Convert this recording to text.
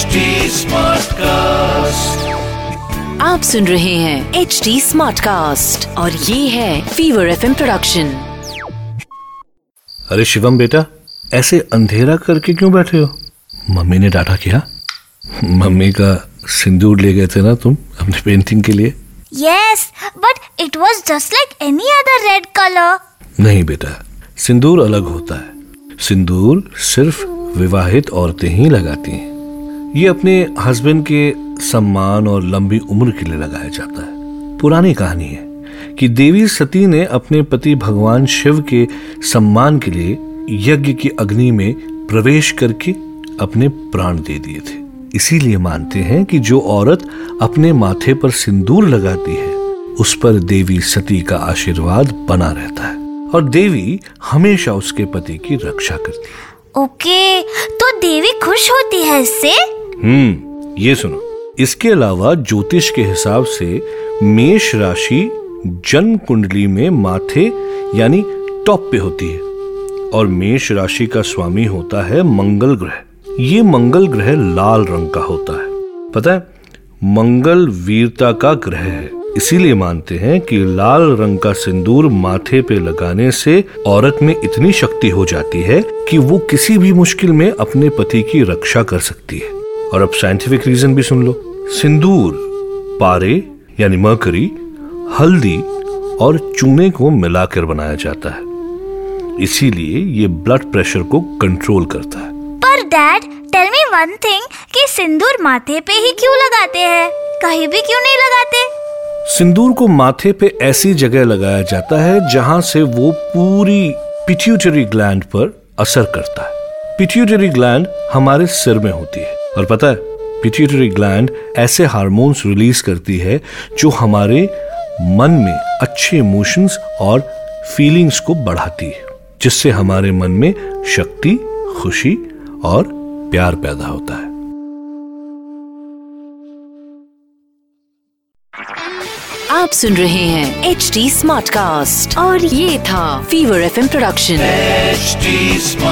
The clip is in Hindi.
HD Smartcast. आप सुन रहे हैं एच डी स्मार्ट कास्ट और ये है फीवर एफ़ प्रोडक्शन अरे शिवम बेटा ऐसे अंधेरा करके क्यों बैठे हो? मम्मी ने डांटा किया। मम्मी का सिंदूर ले गए थे ना तुम अपने पेंटिंग के लिए? Yes, but it was just like any other red colour नहीं बेटा सिंदूर अलग होता है। सिंदूर सिर्फ़ विवाहित औरतें ही लगाती हैं। ये अपने हस्बैंड के सम्मान और लंबी उम्र के लिए लगाया जाता है। पुरानी कहानी है कि देवी सती ने अपने पति भगवान शिव के सम्मान के लिए यज्ञ की अग्नि में प्रवेश करके अपने प्राण दे दिए थे। इसीलिए मानते हैं कि जो औरत अपने माथे पर सिंदूर लगाती है, उस पर देवी सती का आशीर्वाद बना रहता है और देवी हमेशा उसके पति की रक्षा करती है। ओके तो देवी खुश होती है इससे? हम्म ये सुनो। इसके अलावा ज्योतिष के हिसाब से मेष राशि जन्म कुंडली में माथे यानी टॉप पे होती है और मेष राशि का स्वामी होता है मंगल ग्रह। ये मंगल ग्रह लाल रंग का होता है। पता है, मंगल वीरता का ग्रह है। इसीलिए मानते हैं कि लाल रंग का सिंदूर माथे पे लगाने से औरत में इतनी शक्ति हो जाती है कि वो किसी भी मुश्किल में अपने पति की रक्षा कर सकती है। और अब साइंटिफिक रीजन भी सुन लो। सिंदूर पारे यानी मरकरी हल्दी और चूने को मिलाकर बनाया जाता है। इसीलिए ये ब्लड प्रेशर को कंट्रोल करता है। पर dad tell me one thing कि सिंदूर माथे पे ही क्यों लगाते हैं? कहीं भी क्यों नहीं लगाते? सिंदूर को माथे पे ऐसी जगह लगाया जाता है जहाँ से वो पूरी पिट्यूटरी ग्लैंड पर असर करता है। पिट्यूटरी ग्लैंड हमारे सिर में होती है। और पता है पिट्यूटरी ग्लैंड ऐसे हार्मोन्स रिलीज़ करती है जो हमारे मन में अच्छे इमोशंस और फीलिंग्स को बढ़ाती है जिससे हमारे मन में शक्ति खुशी और प्यार पैदा होता है आप सुन रहे हैं एच डी स्मार्ट कास्ट और ये था fever F production HD Smartcast.